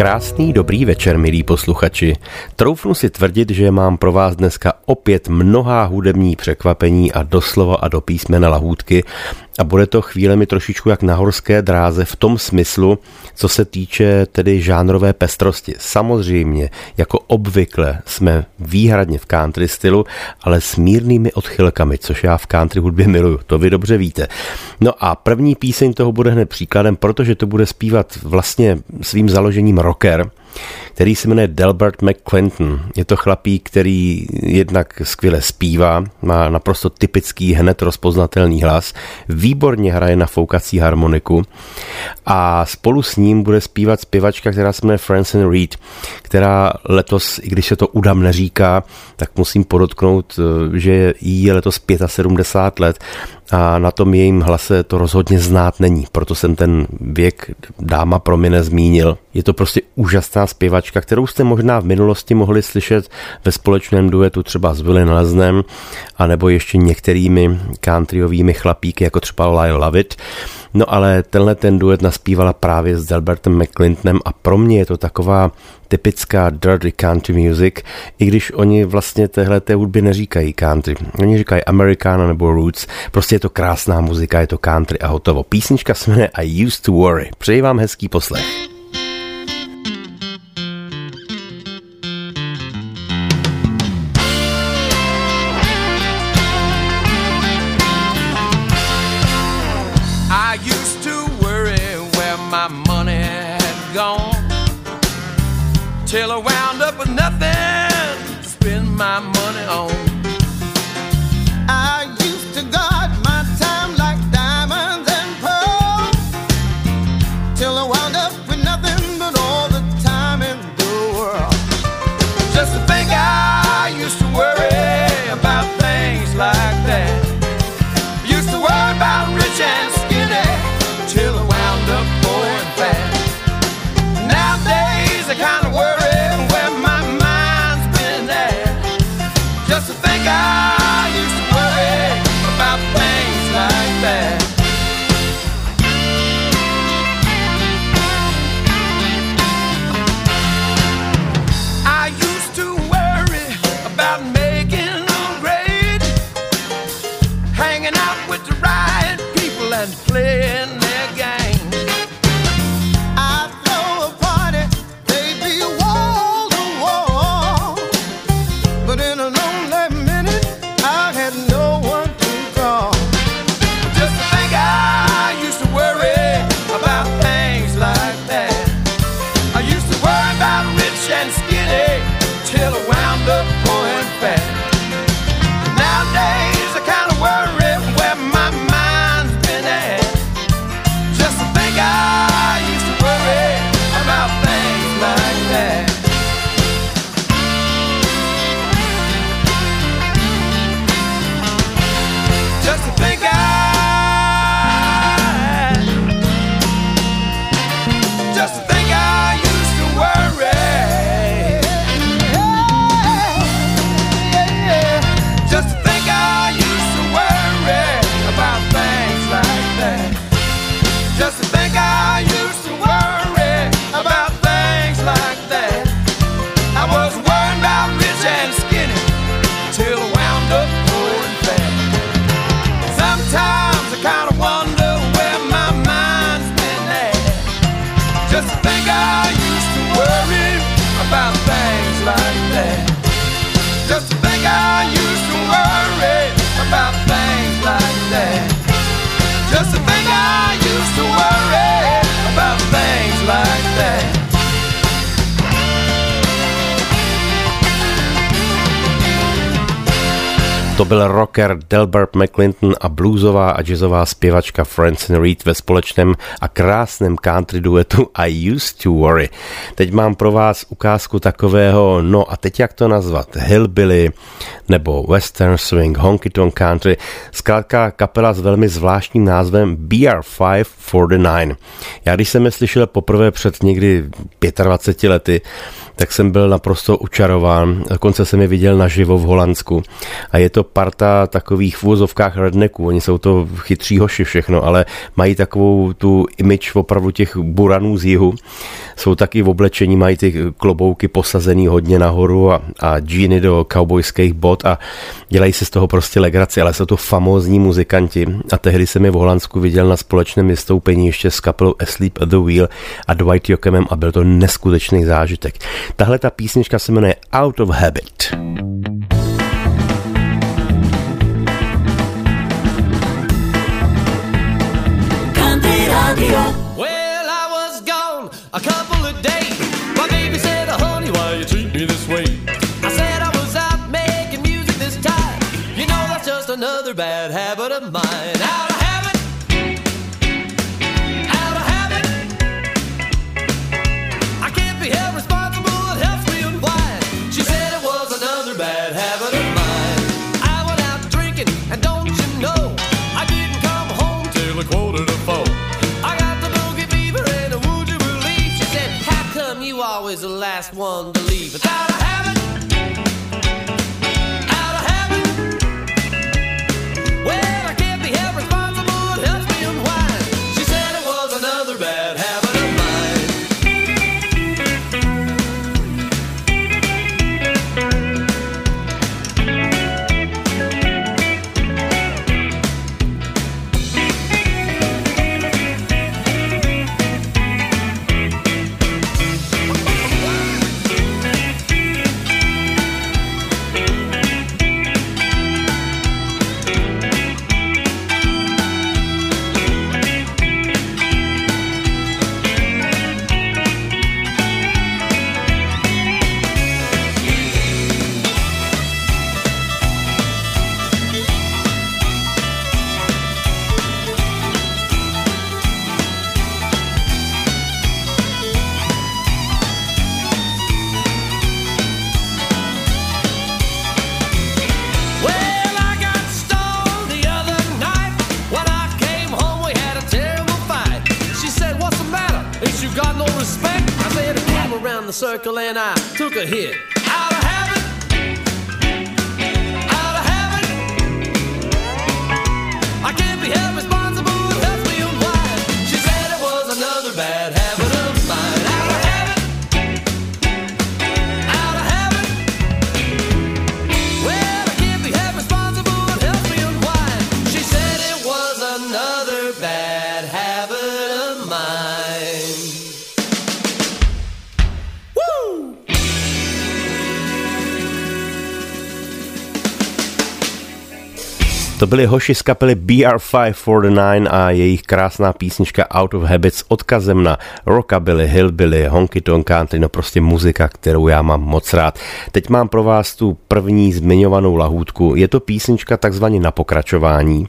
Krásný dobrý večer, milí posluchači. Troufnu si tvrdit, že mám pro vás dneska opět mnohá hudební překvapení a doslova a do písmena lahůdky a bude to chvílemi trošičku jak na horské dráze v tom smyslu, co se týče tedy žánrové pestrosti. Samozřejmě, jako obvykle jsme výhradně v country stylu, ale s mírnými odchylkami, což já v country hudbě miluju, to vy dobře víte. No a první píseň toho bude hned příkladem, protože to bude zpívat vlastně svým založením roqueira který se jmenuje Delbert McClinton. Je to chlapík, který jednak skvěle zpívá, má naprosto typický, hned rozpoznatelný hlas, výborně hraje na foukací harmoniku a spolu s ním bude zpívat zpěvačka, která se jmenuje Francine Reed, která letos, i když se to udam neříká, tak musím podotknout, že jí je letos 75 let a na tom jejím hlase to rozhodně znát není, proto jsem ten věk dáma pro mě nezmínil. Je to prostě úžasná zpěvačka, kterou jste možná v minulosti mohli slyšet ve společném duetu třeba s Willy Nelsnem, anebo ještě některými countryovými chlapíky, jako třeba Lyle Lovett. No ale tenhle ten duet naspívala právě s Delbertem McClintonem a pro mě je to taková typická dirty country music, i když oni vlastně téhle té hudby neříkají country. Oni říkají Americana nebo roots. Prostě je to krásná muzika, je to country a hotovo. Písnička se jmenuje I Used to Worry. Přeji vám hezký poslech. My money on. Delbert McClinton a bluesová a jazzová zpěvačka Francine Reed ve společném a krásném country duetu I Used to Worry. Teď mám pro vás ukázku takového, no a teď jak to nazvat, hillbilly nebo western swing, honky tonk country, zkrátka kapela s velmi zvláštním názvem BR549. Já když jsem je slyšel poprvé před někdy 25 lety, tak jsem byl naprosto učarován. Dokonce jsem je viděl naživo v Holandsku. A je to parta takových v úvozovkách rednecků. Oni jsou to chytří hoši všechno, ale mají takovou tu image opravdu těch buranů z jihu. Jsou taky v oblečení, mají ty klobouky posazený hodně nahoru a, a džíny do cowboyských bot a dělají se z toho prostě legraci, ale jsou to famózní muzikanti. A tehdy jsem je v Holandsku viděl na společném vystoupení ještě s kapelou Asleep at the Wheel a Dwight Jokemem a byl to neskutečný zážitek. Tahle ta písnička se jmenuje Out of Habit. Well, I was gone a couple of days. My baby said, honey, why you treat me this way? I said I was out making music this time. You know that's just another bad habit of mine. Last one to leave? It's out of hit. To byly hoši z kapely BR549 a jejich krásná písnička Out of Habits s odkazem na rockabilly, hillbilly, honky tonk country, no prostě muzika, kterou já mám moc rád. Teď mám pro vás tu první zmiňovanou lahůdku. Je to písnička takzvaně na pokračování.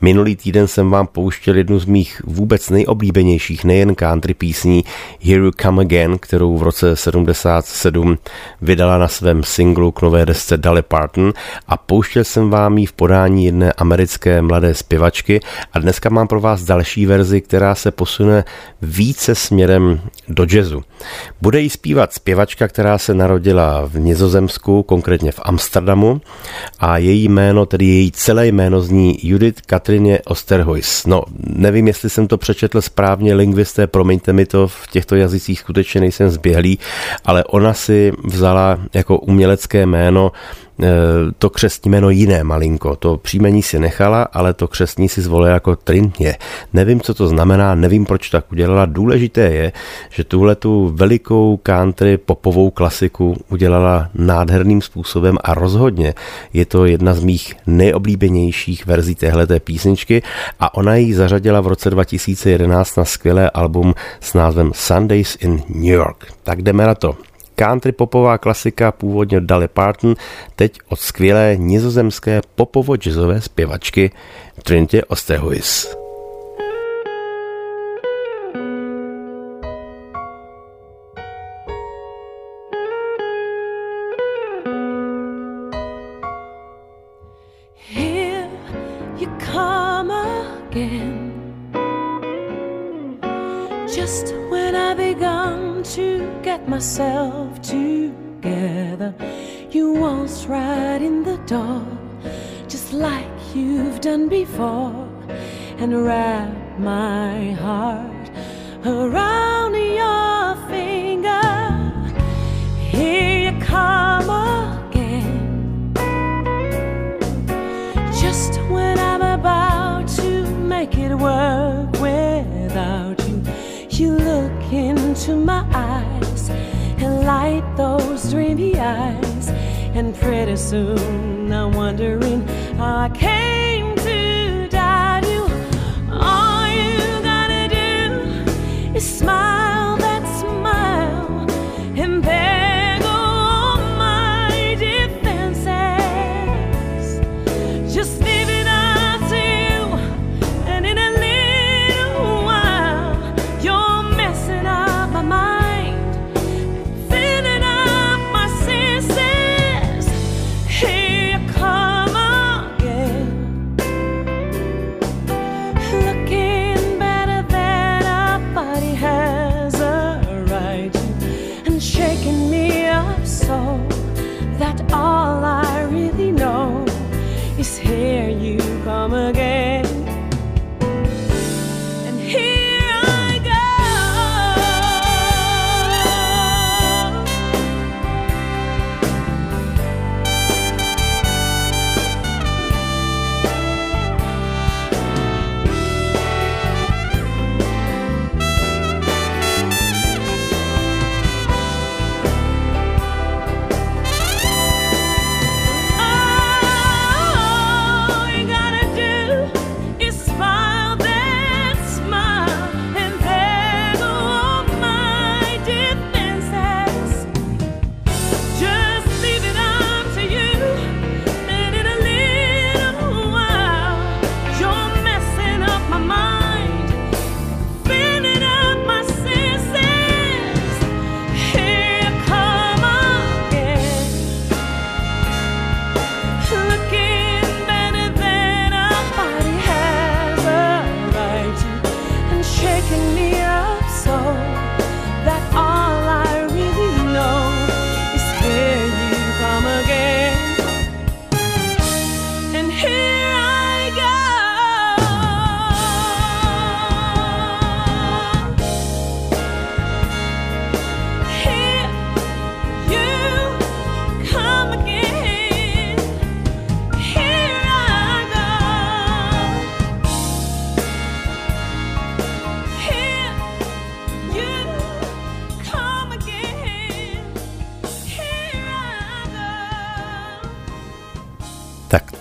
Minulý týden jsem vám pouštěl jednu z mých vůbec nejoblíbenějších nejen country písní Here You Come Again, kterou v roce 77 vydala na svém singlu k nové desce Dolly Parton a pouštěl jsem vám ji v podání jedné americké mladé zpěvačky a dneska mám pro vás další verzi, která se posune více směrem do jazzu. Bude jí zpívat zpěvačka, která se narodila v Nizozemsku, konkrétně v Amsterdamu a její jméno, tedy její celé jméno zní Judith Katrině Osterhuis. No, nevím, jestli jsem to přečetl správně, lingvisté, promiňte mi to, v těchto jazycích skutečně nejsem zběhlý, ale ona si vzala jako umělecké jméno to křestní jméno jiné malinko. To příjmení si nechala, ale to křestní si zvolila jako Trintě. Nevím, co to znamená, nevím, proč tak udělala. Důležité je, že tuhle tu velikou country popovou klasiku udělala nádherným způsobem a rozhodně je to jedna z mých nejoblíbenějších verzí téhleté písničky a ona ji zařadila v roce 2011 na skvělé album s názvem Sundays in New York. Tak jdeme na to country popová klasika původně od Dolly Parton, teď od skvělé nizozemské popovo-jazzové zpěvačky Trinity Osterhuis. Just when I begun to get myself together, you waltzed right in the door. just like you've done before, and wrap my heart around your finger. Here you come again. Just when I'm about to make it work without into my eyes and light those dreamy eyes. And pretty soon I'm wondering how I came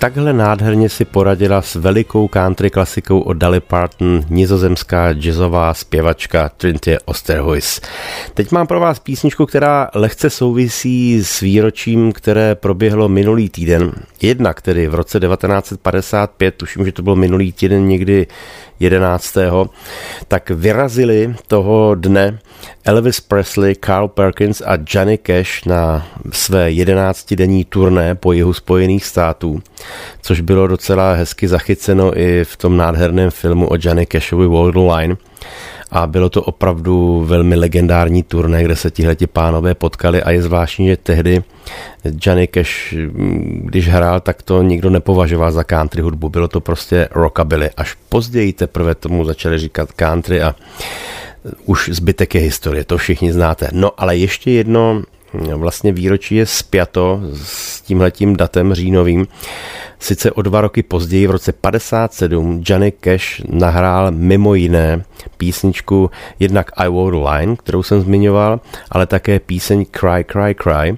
takhle nádherně si poradila s velikou country klasikou od Dolly Parton nizozemská jazzová zpěvačka Trinity Osterhuis. Teď mám pro vás písničku, která lehce souvisí s výročím, které proběhlo minulý týden. Jednak tedy v roce 1955, tuším, že to bylo minulý týden někdy 11. tak vyrazili toho dne Elvis Presley, Carl Perkins a Johnny Cash na své 11-denní turné po jihu Spojených států, což bylo docela hezky zachyceno i v tom nádherném filmu o Johnny Cashovi World Line. A bylo to opravdu velmi legendární turné, kde se tihleti pánové potkali a je zvláštní, že tehdy Johnny Cash, když hrál, tak to nikdo nepovažoval za country hudbu, bylo to prostě rockabilly. Až později teprve tomu začali říkat country a už zbytek je historie, to všichni znáte. No ale ještě jedno vlastně výročí je spjato s tímhletím datem říjnovým. Sice o dva roky později, v roce 57, Johnny Cash nahrál mimo jiné písničku jednak I the Line, kterou jsem zmiňoval, ale také píseň Cry, Cry, Cry.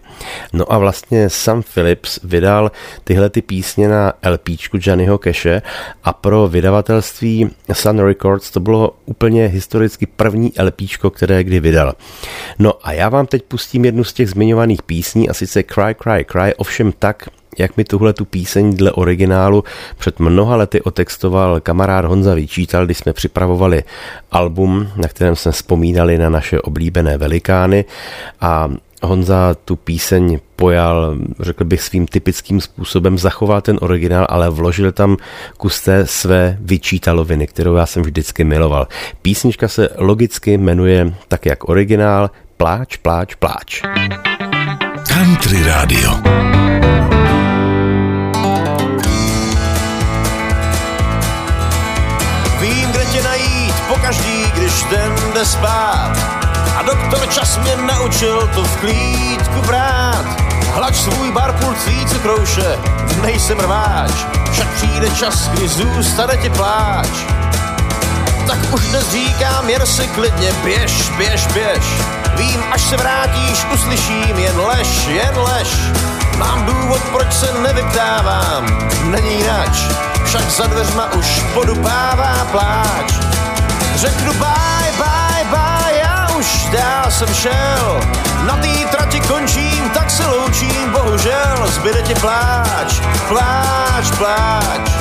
No a vlastně Sam Phillips vydal tyhle ty písně na LPčku Johnnyho Cashe a pro vydavatelství Sun Records to bylo úplně historicky první LPčko, které kdy vydal. No a já vám teď pustím jednu z těch zmiňovaných písní a sice Cry, Cry, Cry, ovšem tak, jak mi tuhle tu píseň dle originálu před mnoha lety otextoval kamarád Honza Vyčítal, když jsme připravovali album, na kterém jsme vzpomínali na naše oblíbené velikány. A Honza tu píseň pojal, řekl bych, svým typickým způsobem, zachoval ten originál, ale vložil tam kus té své vyčítaloviny, kterou já jsem vždycky miloval. Písnička se logicky jmenuje tak jak originál Pláč, pláč, pláč. Country Radio. Vím, kde tě najít pokaždý, když ten jde spát a doktor čas mě naučil to v klídku brát. Hlač svůj bar pulcí cukrouše, nejsem rváč, však přijde čas, kdy zůstane ti pláč. Tak už dnes říkám, jen si klidně běž, běž, běž. Vím, až se vrátíš, uslyším jen lež, jen lež. Mám důvod, proč se nevyptávám, není nač, však za dveřma už podupává pláč. Řeknu bye, já jsem šel. Na té trati končím, tak se loučím, bohužel, zbyde ti pláč, pláč, pláč.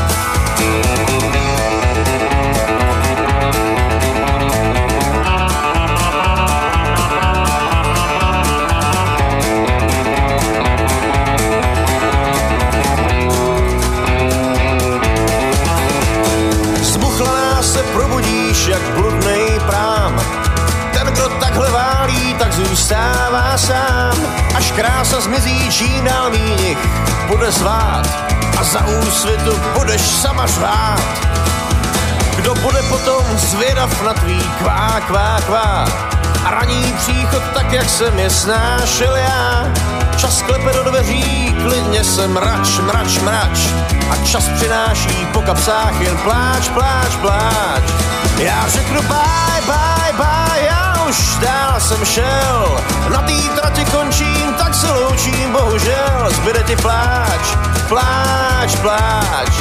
Zůstává sám. Až krása zmizí, čím dál míň bude zvát. A za úsvitu budeš sama řvát. Kdo bude potom zvědav na tvý kvá, kvá, kvá. A raní příchod tak, jak jsem je snášel já. Čas klepe do dveří, klidně se mrač, mrač, mrač. A čas přináší po kapsách jen pláč, pláč, pláč. Já řeknu bye, bye, bye, já už dál jsem šel. Na té trati končím, tak se loučím, bohužel. Zbyde ti pláč, pláč, pláč.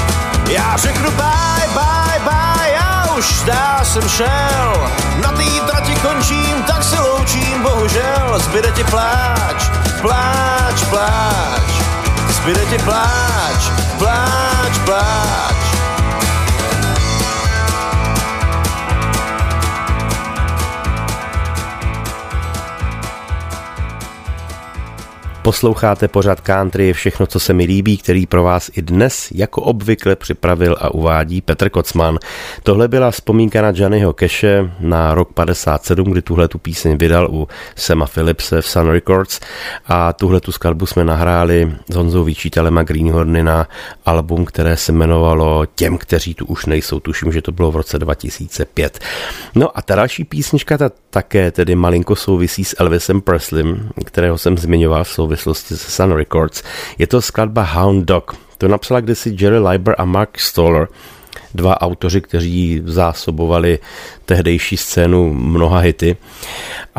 Já řeknu bye, bye, bye, já už dál jsem šel. Na té trati končím, tak se loučím, bohužel. Zbyde ti pláč, pláč, pláč. Zbyde ti pláč, pláč, pláč. Posloucháte pořád country je všechno, co se mi líbí, který pro vás i dnes jako obvykle připravil a uvádí Petr Kocman. Tohle byla vzpomínka na Johnnyho Keše na rok 57, kdy tuhle tu píseň vydal u Sema Philipse v Sun Records a tuhle tu skladbu jsme nahráli s Honzou Vyčítelem a Greenhorny na album, které se jmenovalo Těm, kteří tu už nejsou. Tuším, že to bylo v roce 2005. No a ta další písnička ta také tedy malinko souvisí s Elvisem Presleym, kterého jsem zmiňoval v souvislosti se Sun Records. Je to skladba Hound Dog. To napsala kdysi Jerry Leiber a Mark Stoller, dva autoři, kteří zásobovali tehdejší scénu mnoha hity.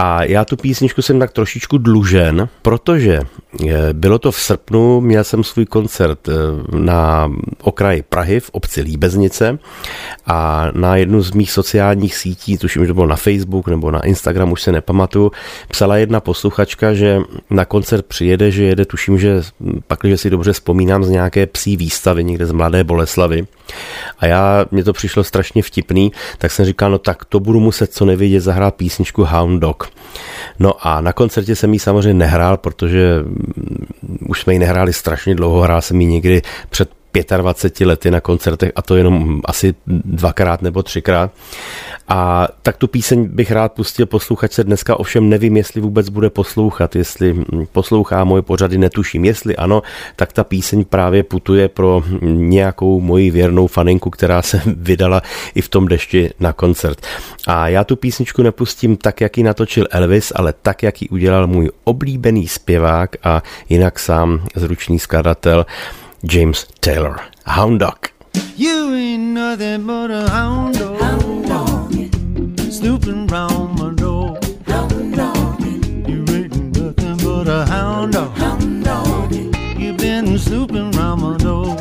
A já tu písničku jsem tak trošičku dlužen, protože eh, bylo to v srpnu, měl jsem svůj koncert eh, na okraji Prahy v obci Líbeznice a na jednu z mých sociálních sítí, tuším, že to bylo na Facebook nebo na Instagram, už se nepamatuju, psala jedna posluchačka, že na koncert přijede, že jede, tuším, že pak, že si dobře vzpomínám z nějaké psí výstavy někde z Mladé Boleslavy. A já, mně to přišlo strašně vtipný, tak jsem říkal, no tak to budu muset co nevědět zahrát písničku Hound Dog. No a na koncertě jsem ji samozřejmě nehrál, protože mm, už jsme ji nehráli strašně dlouho, hrál jsem ji někdy před 25 lety na koncertech a to jenom asi dvakrát nebo třikrát. A tak tu píseň bych rád pustil posluchač se dneska, ovšem nevím, jestli vůbec bude poslouchat, jestli poslouchá moje pořady, netuším. Jestli ano, tak ta píseň právě putuje pro nějakou moji věrnou faninku, která se vydala i v tom dešti na koncert. A já tu písničku nepustím tak, jak ji natočil Elvis, ale tak, jak ji udělal můj oblíbený zpěvák a jinak sám zručný skladatel James Taylor. Hound Dog. You ain't nothing but a hound dog, snooping round my door. You ain't nothing but a hound dog, You've been snooping round my door.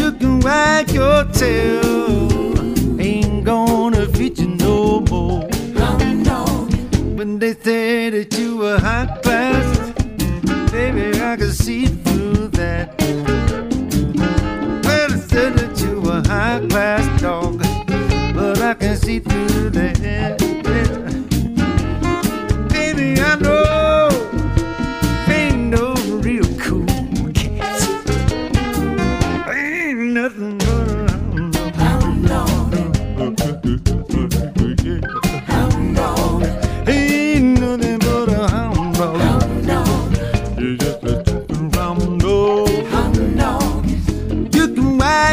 You can wag your tail, ain't gonna fit you no more. When they say that you were high class, baby, I can see through that. Well, said that you were high class dog, but I can see through that.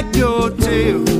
You can wag your tail.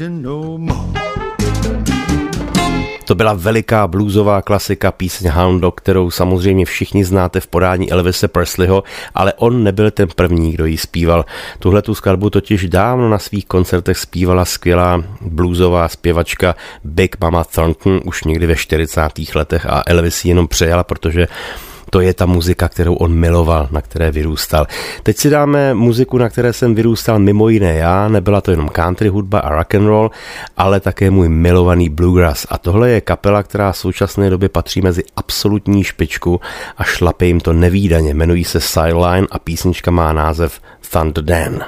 No to byla veliká bluesová klasika píseň Hound Dog, kterou samozřejmě všichni znáte v podání Elvise Presleyho, ale on nebyl ten první, kdo ji zpíval. Tuhle tu skladbu totiž dávno na svých koncertech zpívala skvělá bluesová zpěvačka Big Mama Thornton už někdy ve 40. letech a Elvis ji jenom přejala, protože to je ta muzika, kterou on miloval, na které vyrůstal. Teď si dáme muziku, na které jsem vyrůstal mimo jiné já, nebyla to jenom country hudba a rock and roll, ale také můj milovaný bluegrass. A tohle je kapela, která v současné době patří mezi absolutní špičku a šlape jim to nevýdaně. Jmenují se Sideline a písnička má název Thunder Dan.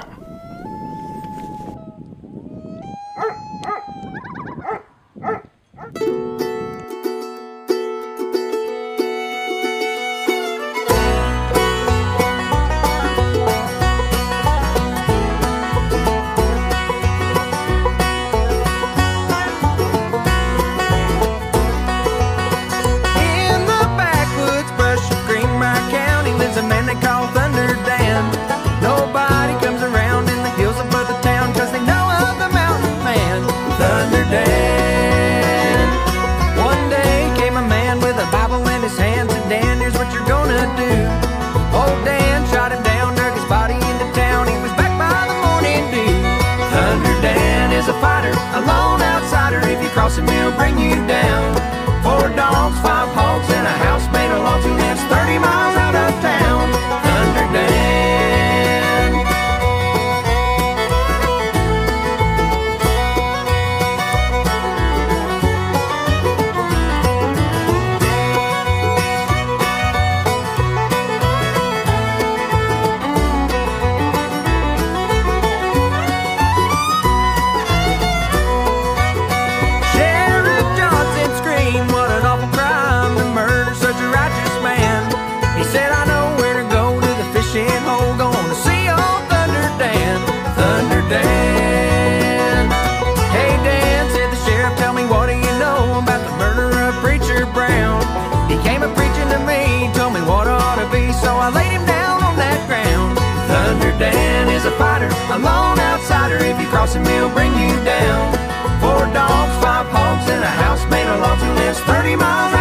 A lone outsider, if you cross him, he'll bring you down. Four dogs, five hogs, and a house made of logs, and lives 30 miles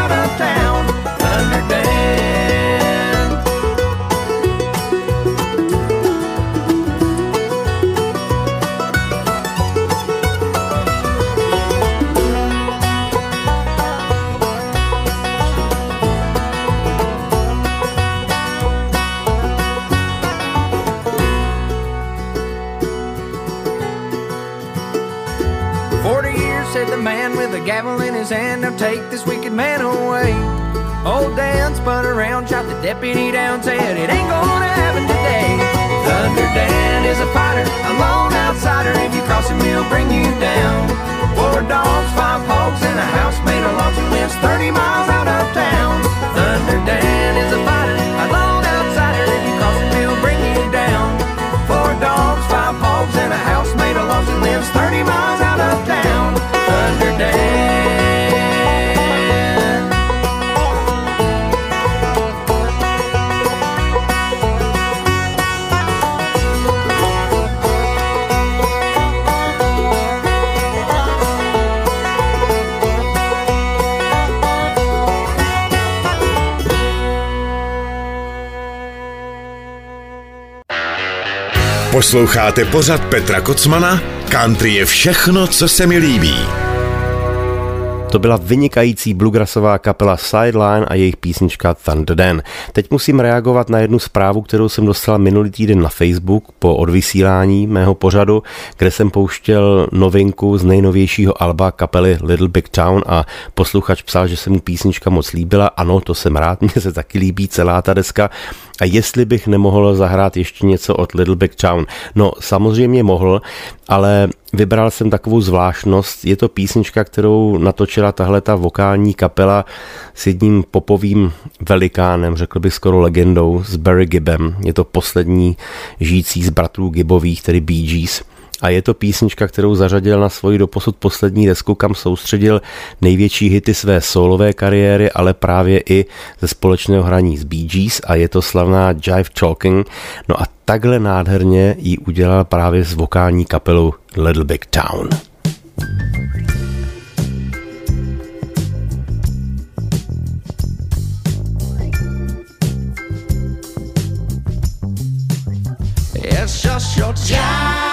deputy down, said it ain't gonna happen today. Thunder Dan is a fighter, a lone outsider. If you cross him, he'll bring you down. Four dogs, five hogs, and a house Posloucháte pořad Petra Kocmana? Country je všechno, co se mi líbí. To byla vynikající bluegrassová kapela Sideline a jejich písnička Thunder Dan. Teď musím reagovat na jednu zprávu, kterou jsem dostal minulý týden na Facebook po odvysílání mého pořadu, kde jsem pouštěl novinku z nejnovějšího alba kapely Little Big Town a posluchač psal, že se mu písnička moc líbila. Ano, to jsem rád, mně se taky líbí celá ta deska. A jestli bych nemohl zahrát ještě něco od Little Big Town? No, samozřejmě mohl, ale vybral jsem takovou zvláštnost. Je to písnička, kterou natočila tahle ta vokální kapela s jedním popovým velikánem, řekl bych skoro legendou, s Barry Gibbem. Je to poslední žijící z bratrů Gibbových, tedy Bee Gees a je to písnička, kterou zařadil na svoji doposud poslední desku, kam soustředil největší hity své solové kariéry, ale právě i ze společného hraní s Bee Gees a je to slavná Jive Talking. No a takhle nádherně ji udělal právě s vokální kapelou Little Big Town. It's just your jive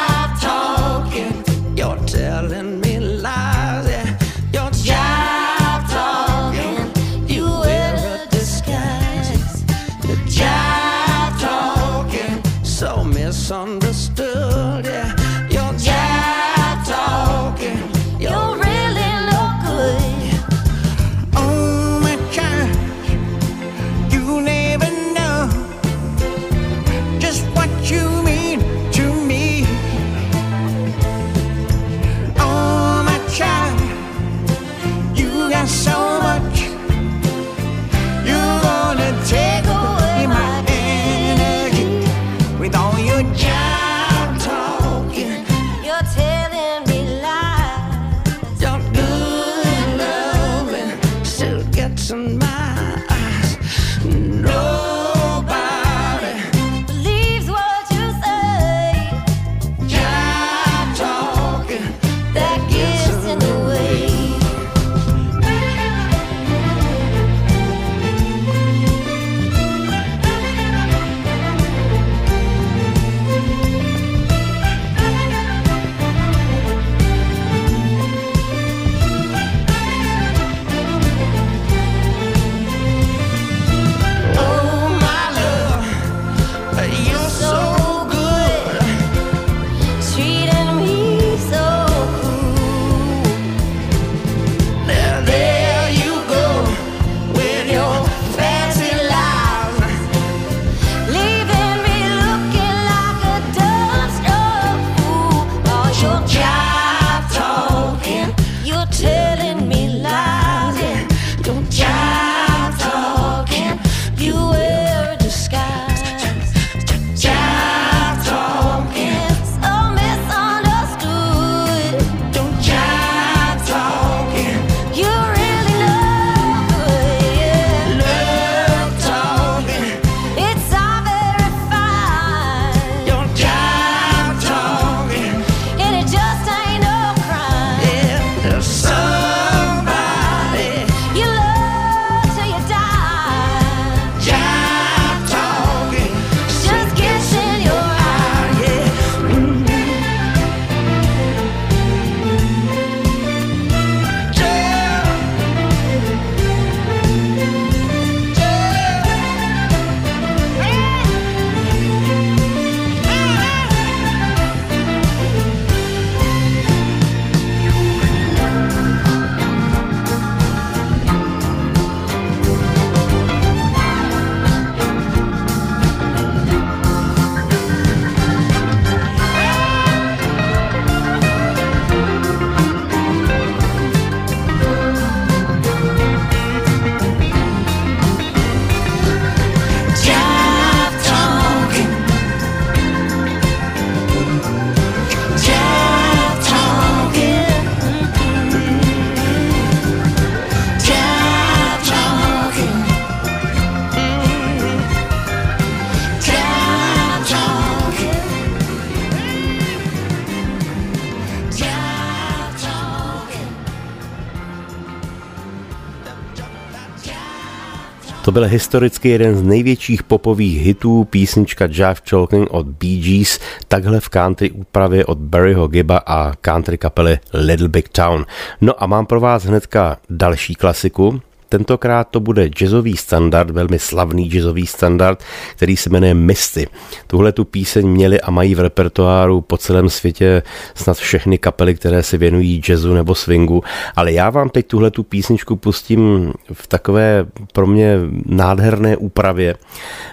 To byl historicky jeden z největších popových hitů, písnička Jive Talking od Bee Gees, takhle v country úpravě od Barryho Gibba a country kapely Little Big Town. No a mám pro vás hnedka další klasiku, Tentokrát to bude jazzový standard, velmi slavný jazzový standard, který se jmenuje Misty. Tuhle tu píseň měli a mají v repertoáru po celém světě snad všechny kapely, které se věnují jazzu nebo swingu, ale já vám teď tuhle tu písničku pustím v takové pro mě nádherné úpravě,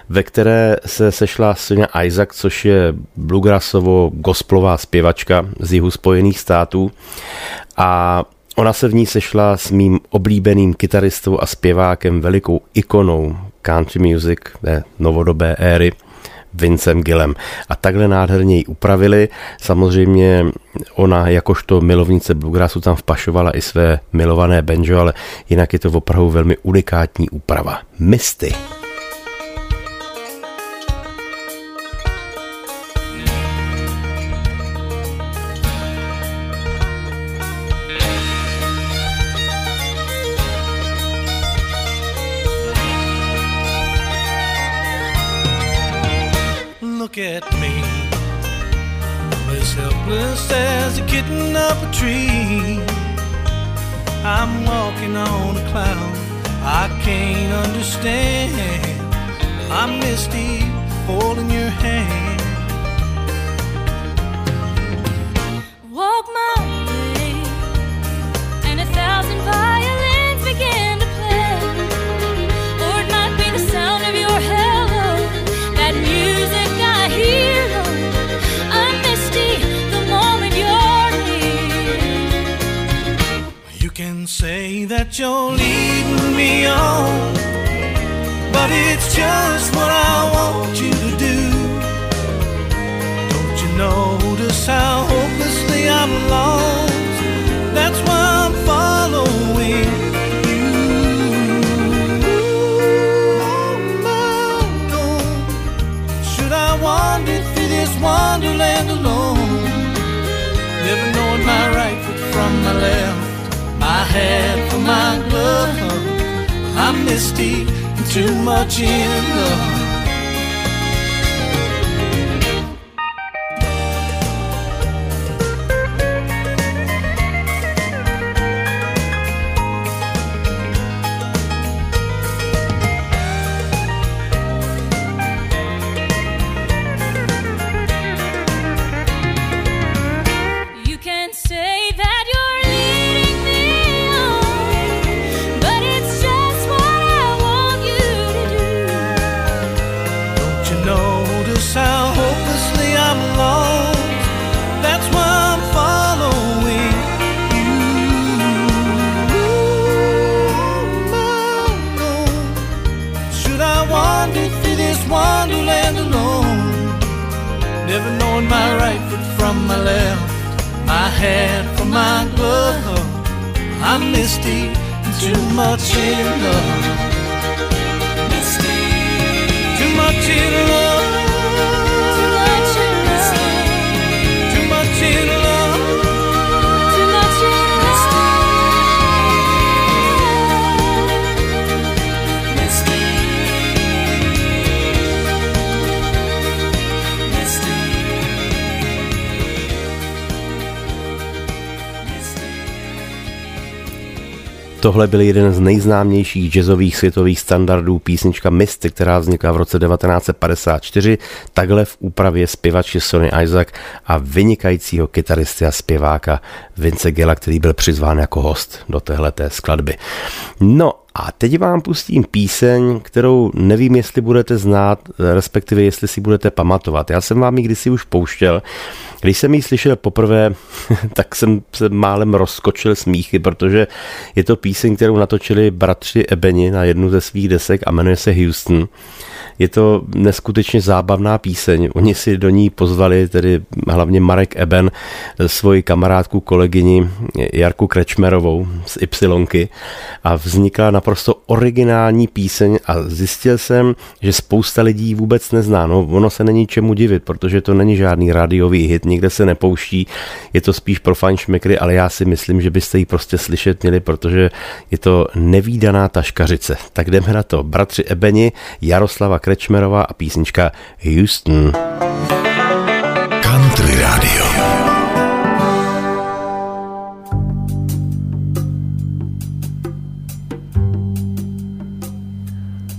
ve které se sešla Sonia Isaac, což je bluegrassovo gospelová zpěvačka z jihu Spojených států a Ona se v ní sešla s mým oblíbeným kytaristou a zpěvákem, velikou ikonou country music ne, novodobé éry, Vincem Gillem. A takhle nádherně ji upravili. Samozřejmě ona jakožto milovnice bluegrassu tam vpašovala i své milované banjo, ale jinak je to opravdu velmi unikátní úprava. Misty. look Say that you're leading me on, but it's just what I want you to do. Don't you notice how hopelessly I'm lost? That's why I'm following you. My God, Should I wander through this wonderland alone? Hat from my glove. I'm misty and too much in love. Should I wander through this wonderland alone? Never knowing my right foot from my left, my hat from my glove. I'm misty and too much in love. Misty, too much in love. Tohle byl jeden z nejznámějších jazzových světových standardů písnička Misty, která vznikla v roce 1954, takhle v úpravě zpěvačky Sonny Isaac a vynikajícího kytaristy a zpěváka Vince Gela, který byl přizván jako host do téhleté skladby. No a teď vám pustím píseň, kterou nevím, jestli budete znát, respektive jestli si budete pamatovat. Já jsem vám ji kdysi už pouštěl. Když jsem ji slyšel poprvé, tak jsem se málem rozkočil smíchy, protože je to píseň, kterou natočili bratři Ebeni na jednu ze svých desek a jmenuje se Houston. Je to neskutečně zábavná píseň. Oni si do ní pozvali, tedy hlavně Marek Eben, svoji kamarádku, kolegyni Jarku Krečmerovou z Ypsilonky a vznikla naprosto originální píseň a zjistil jsem, že spousta lidí vůbec nezná. No, ono se není čemu divit, protože to není žádný rádiový hit, nikde se nepouští, je to spíš pro fajnšmekry, ale já si myslím, že byste ji prostě slyšet měli, protože je to nevýdaná taškařice. Tak jdeme na to. Bratři Ebeni, Jaroslava Krečmerová a písnička Houston. Country Radio.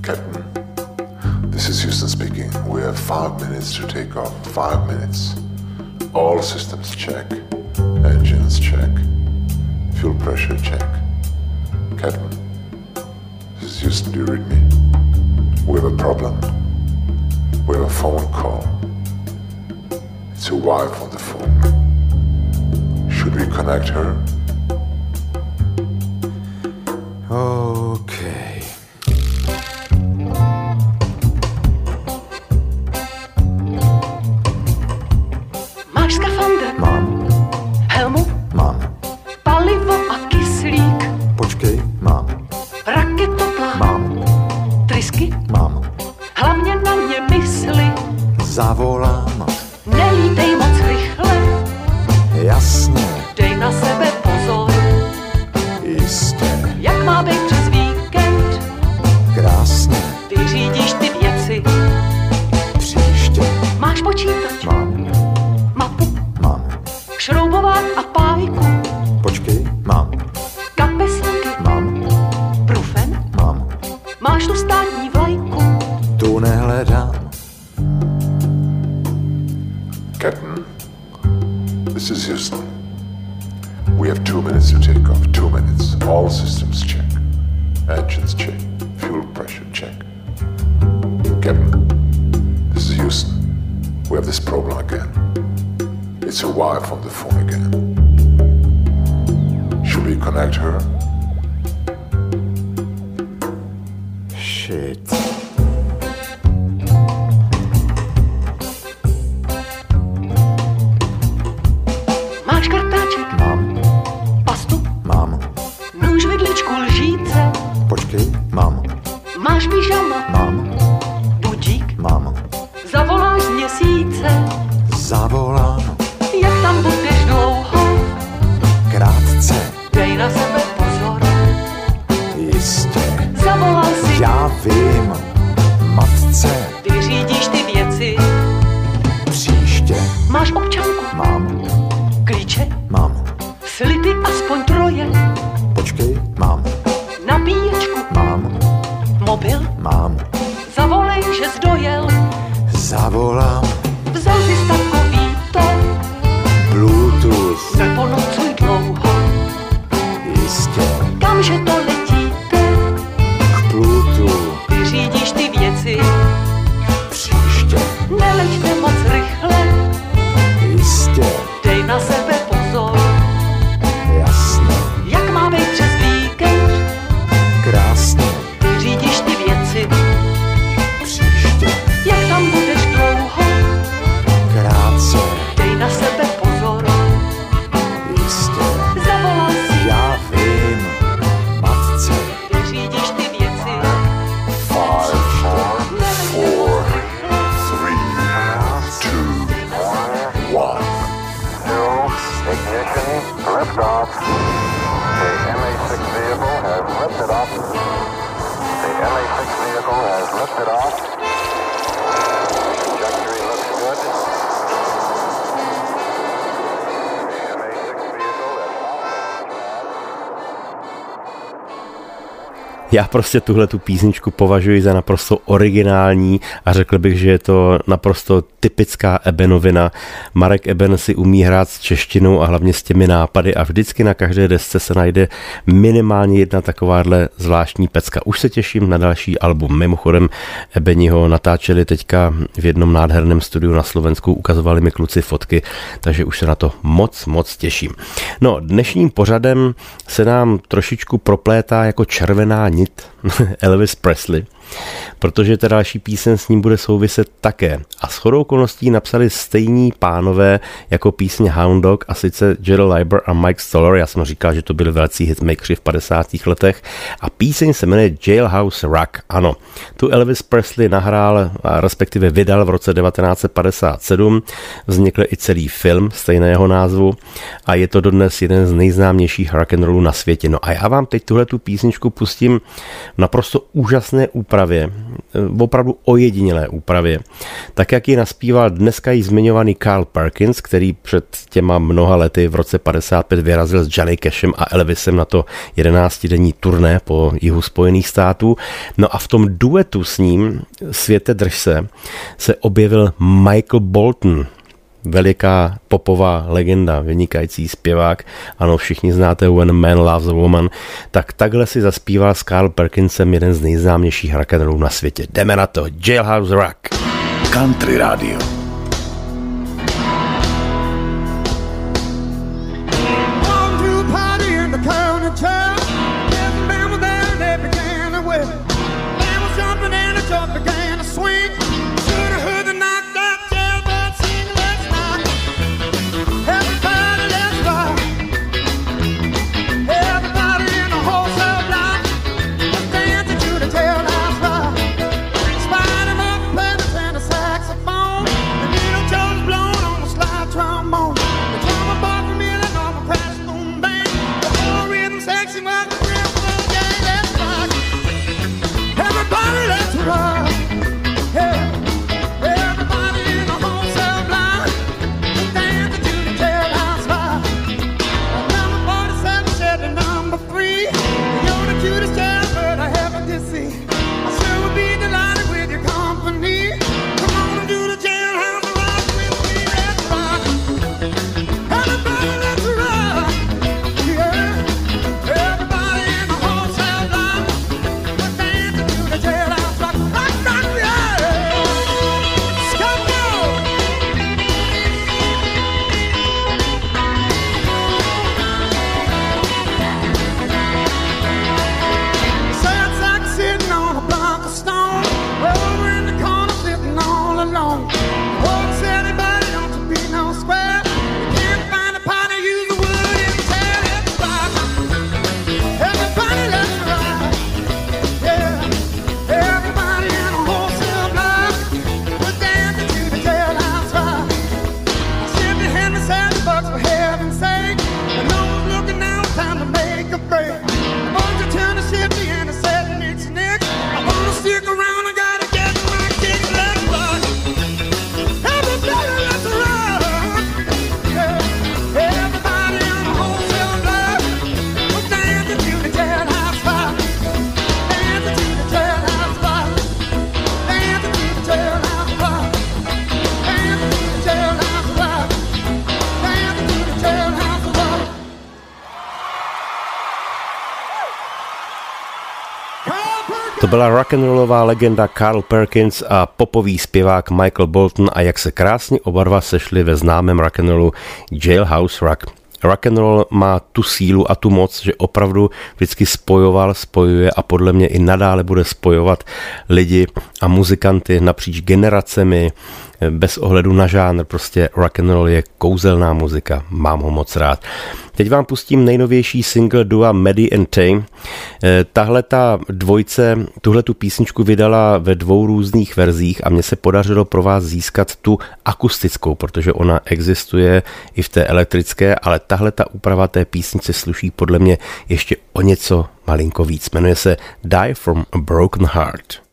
Captain, this is Houston speaking. We have five minutes to take off. Five minutes. All systems check. Engines check. Fuel pressure check. Captain, this is Houston. Do you read me? We have a problem. We have a phone call. It's your wife on the phone. Should we connect her? Okay. Minutes to take off. Two minutes. All systems check. Engines check. Fuel pressure check. Captain, this is Houston. We have this problem again. It's your wife on the phone again. Should we connect her? Já prostě tuhle tu písničku považuji za naprosto originální a řekl bych, že je to naprosto typická Ebenovina. Marek Eben si umí hrát s češtinou a hlavně s těmi nápady a vždycky na každé desce se najde minimálně jedna takováhle zvláštní pecka. Už se těším na další album. Mimochodem Ebeni ho natáčeli teďka v jednom nádherném studiu na Slovensku, ukazovali mi kluci fotky, takže už se na to moc, moc těším. No, dnešním pořadem se nám trošičku proplétá jako červená Elvis Presley. Protože ta další píseň s ním bude souviset také. A s chodou okolností napsali stejní pánové jako písně Hound Dog a sice Gerald Leiber a Mike Stoller. Já jsem říkal, že to byli velcí hitmakeri v 50. letech a píseň se jmenuje Jailhouse Rock. Ano, tu Elvis Presley nahrál, a respektive vydal v roce 1957. Vznikl i celý film stejného názvu a je to dodnes jeden z nejznámějších rock and rollů na světě. No a já vám teď tuhle tu písničku pustím naprosto úžasné úpravě, eh, opravdu ojedinělé úpravě. Tak jak ji naspíval dneska již zmiňovaný Carl Perkins, který před těma mnoha lety v roce 55 vyrazil s Johnny Cashem a Elvisem na to 11-denní turné po jihu Spojených států. No a v tom duetu s ním, Světe drž se, se objevil Michael Bolton, veliká popová legenda, vynikající zpěvák. Ano, všichni znáte When Man Loves a Woman. Tak takhle si zaspíval s Carl Perkinsem jeden z nejznámějších rock'n'rollů na světě. Jdeme na to. Jailhouse Rock. Country Radio. Byla rock'n'rollová legenda Carl Perkins a popový zpěvák Michael Bolton a jak se krásně oba dva sešli ve známém rock'n'rollu Jailhouse Rock. Rock'n'roll má tu sílu a tu moc, že opravdu vždycky spojoval, spojuje a podle mě i nadále bude spojovat lidi a muzikanty napříč generacemi, bez ohledu na žánr, prostě rock and roll je kouzelná muzika, mám ho moc rád. Teď vám pustím nejnovější single dua Maddie and Tame. Tahle ta dvojce tuhle tu písničku vydala ve dvou různých verzích a mně se podařilo pro vás získat tu akustickou, protože ona existuje i v té elektrické, ale tahle ta úprava té písnice sluší podle mě ještě o něco malinko víc. Jmenuje se Die from a Broken Heart.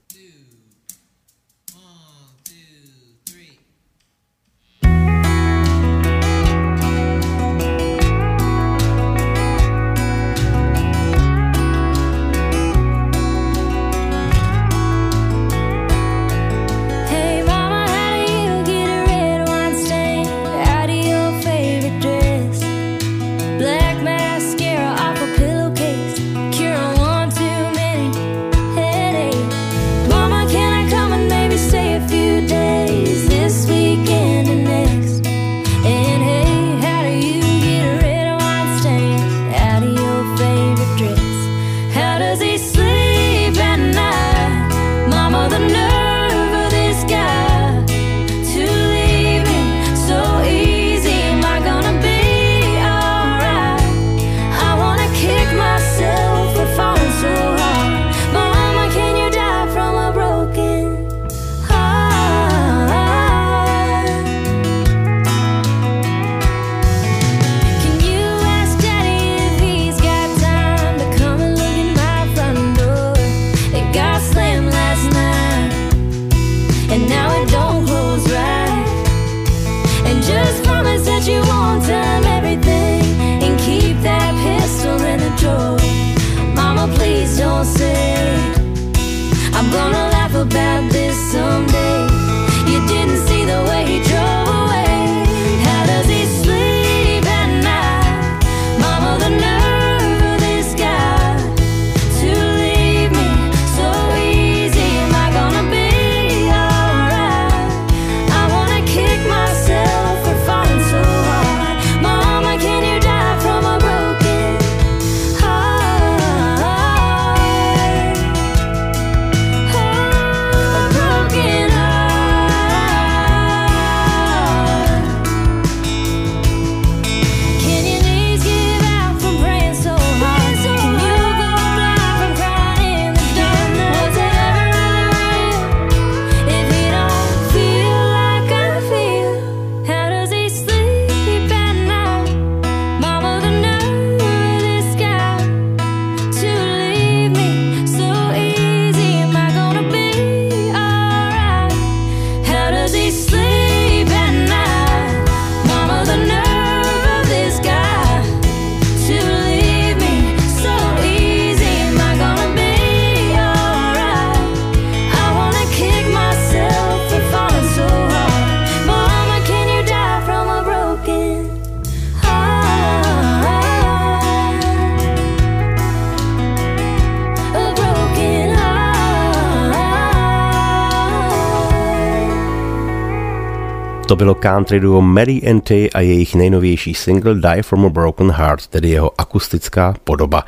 Bylo country duo Mary and Tay a jejich nejnovější single Die From a Broken Heart, tedy jeho akustická podoba.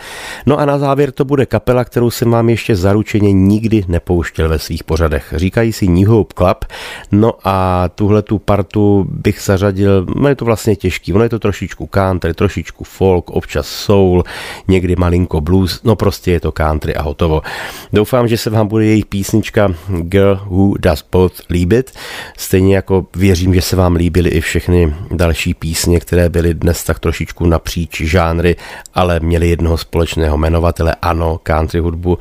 No a na závěr to bude kapela, kterou jsem vám ještě zaručeně nikdy nepouštěl ve svých pořadech. Říkají si New Hope Club, no a tuhle tu partu bych zařadil, no je to vlastně těžký, ono je to trošičku country, trošičku folk, občas soul, někdy malinko blues, no prostě je to country a hotovo. Doufám, že se vám bude jejich písnička Girl Who Does Both líbit, stejně jako věřím, že se vám líbily i všechny další písně, které byly dnes tak trošičku napříč žánry, ale měly jednoho společného jmenovatele, ano, country hudbu.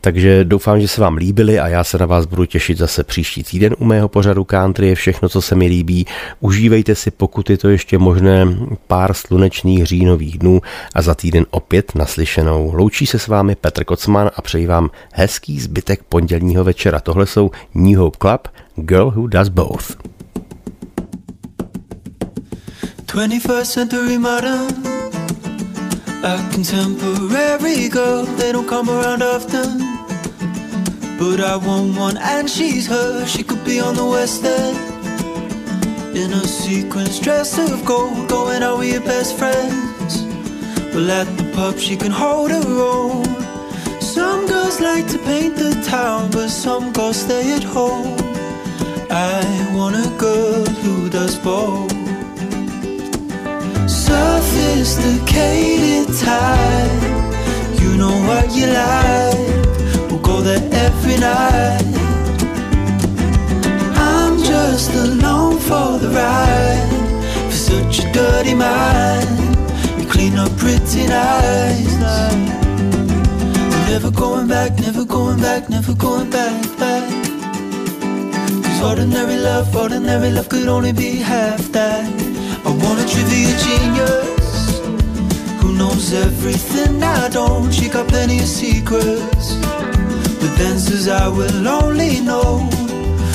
Takže doufám, že se vám líbily a já se na vás budu těšit zase příští týden u mého pořadu country je všechno, co se mi líbí. Užívejte si, pokud je to ještě možné, pár slunečných říjnových dnů a za týden opět naslyšenou. Loučí se s vámi Petr Kocman a přeji vám hezký zbytek pondělního večera. Tohle jsou New Hope Club, Girl Who Does Both. 21st century modern. A contemporary girl They don't come around often. But I want one and she's her. She could be on the west end. In a sequence dress of gold Going out with your best friends. Well at the pub she can hold her own. Some girls like to paint the town But some girls stay at home. I want a girl who does both Sophisticated type. You know what you like. We'll go there every night. I'm just along for the ride. For such a dirty mind. You clean up pretty nice. Never going back, never going back, never going back, back. Cause ordinary love, ordinary love could only be half that I want a trivia genius Who knows everything. I don't She got plenty of secrets. But says I will only know.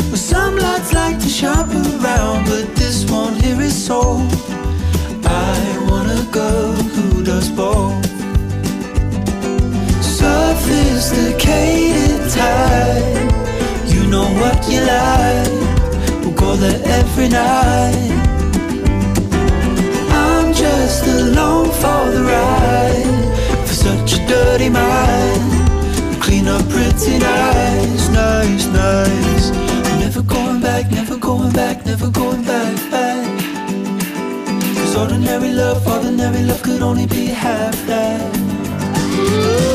Well some lads like to shop around But this one here is sold I want a girl who does both? Sophisticated type. You know what you like. We'll go there every night just along for the ride. For such a dirty mind Clean up pretty nice, nice, nice. I'm Never going back, never going back, never going back, back. Cause ordinary love, ordinary love could only be half that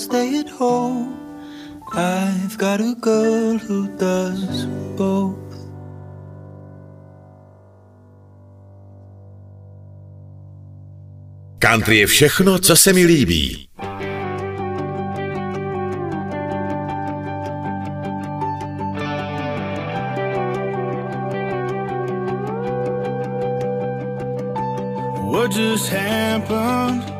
stay at home. I've got a girl who does both. Country je všechno, co se mi líbí. What just happened?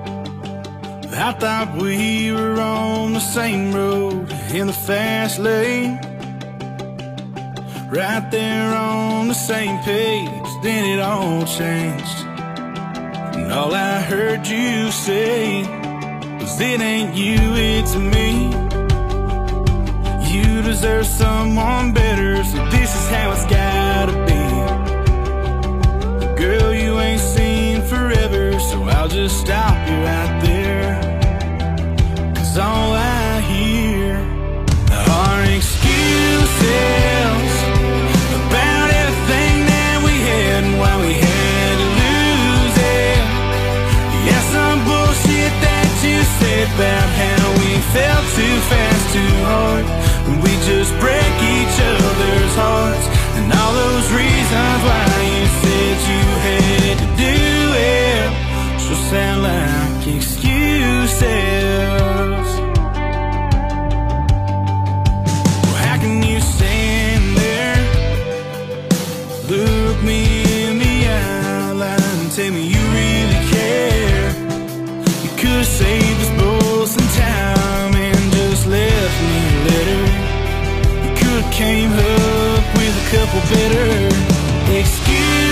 I thought we were on the same road in the fast lane. Right there on the same page, then it all changed. And all I heard you say was, It ain't you, it's me. You deserve someone better, so this is how it's gotta be. Girl, you ain't seen forever, so I'll just stop you right there. All I hear are excuses about everything that we had and why we had to lose it. Yeah, some bullshit that you said about how we fell too fast, too hard. And we just break each other's hearts. And all those reasons why you said you had to do it sure sound like excuses. Excuse bitter. Excuse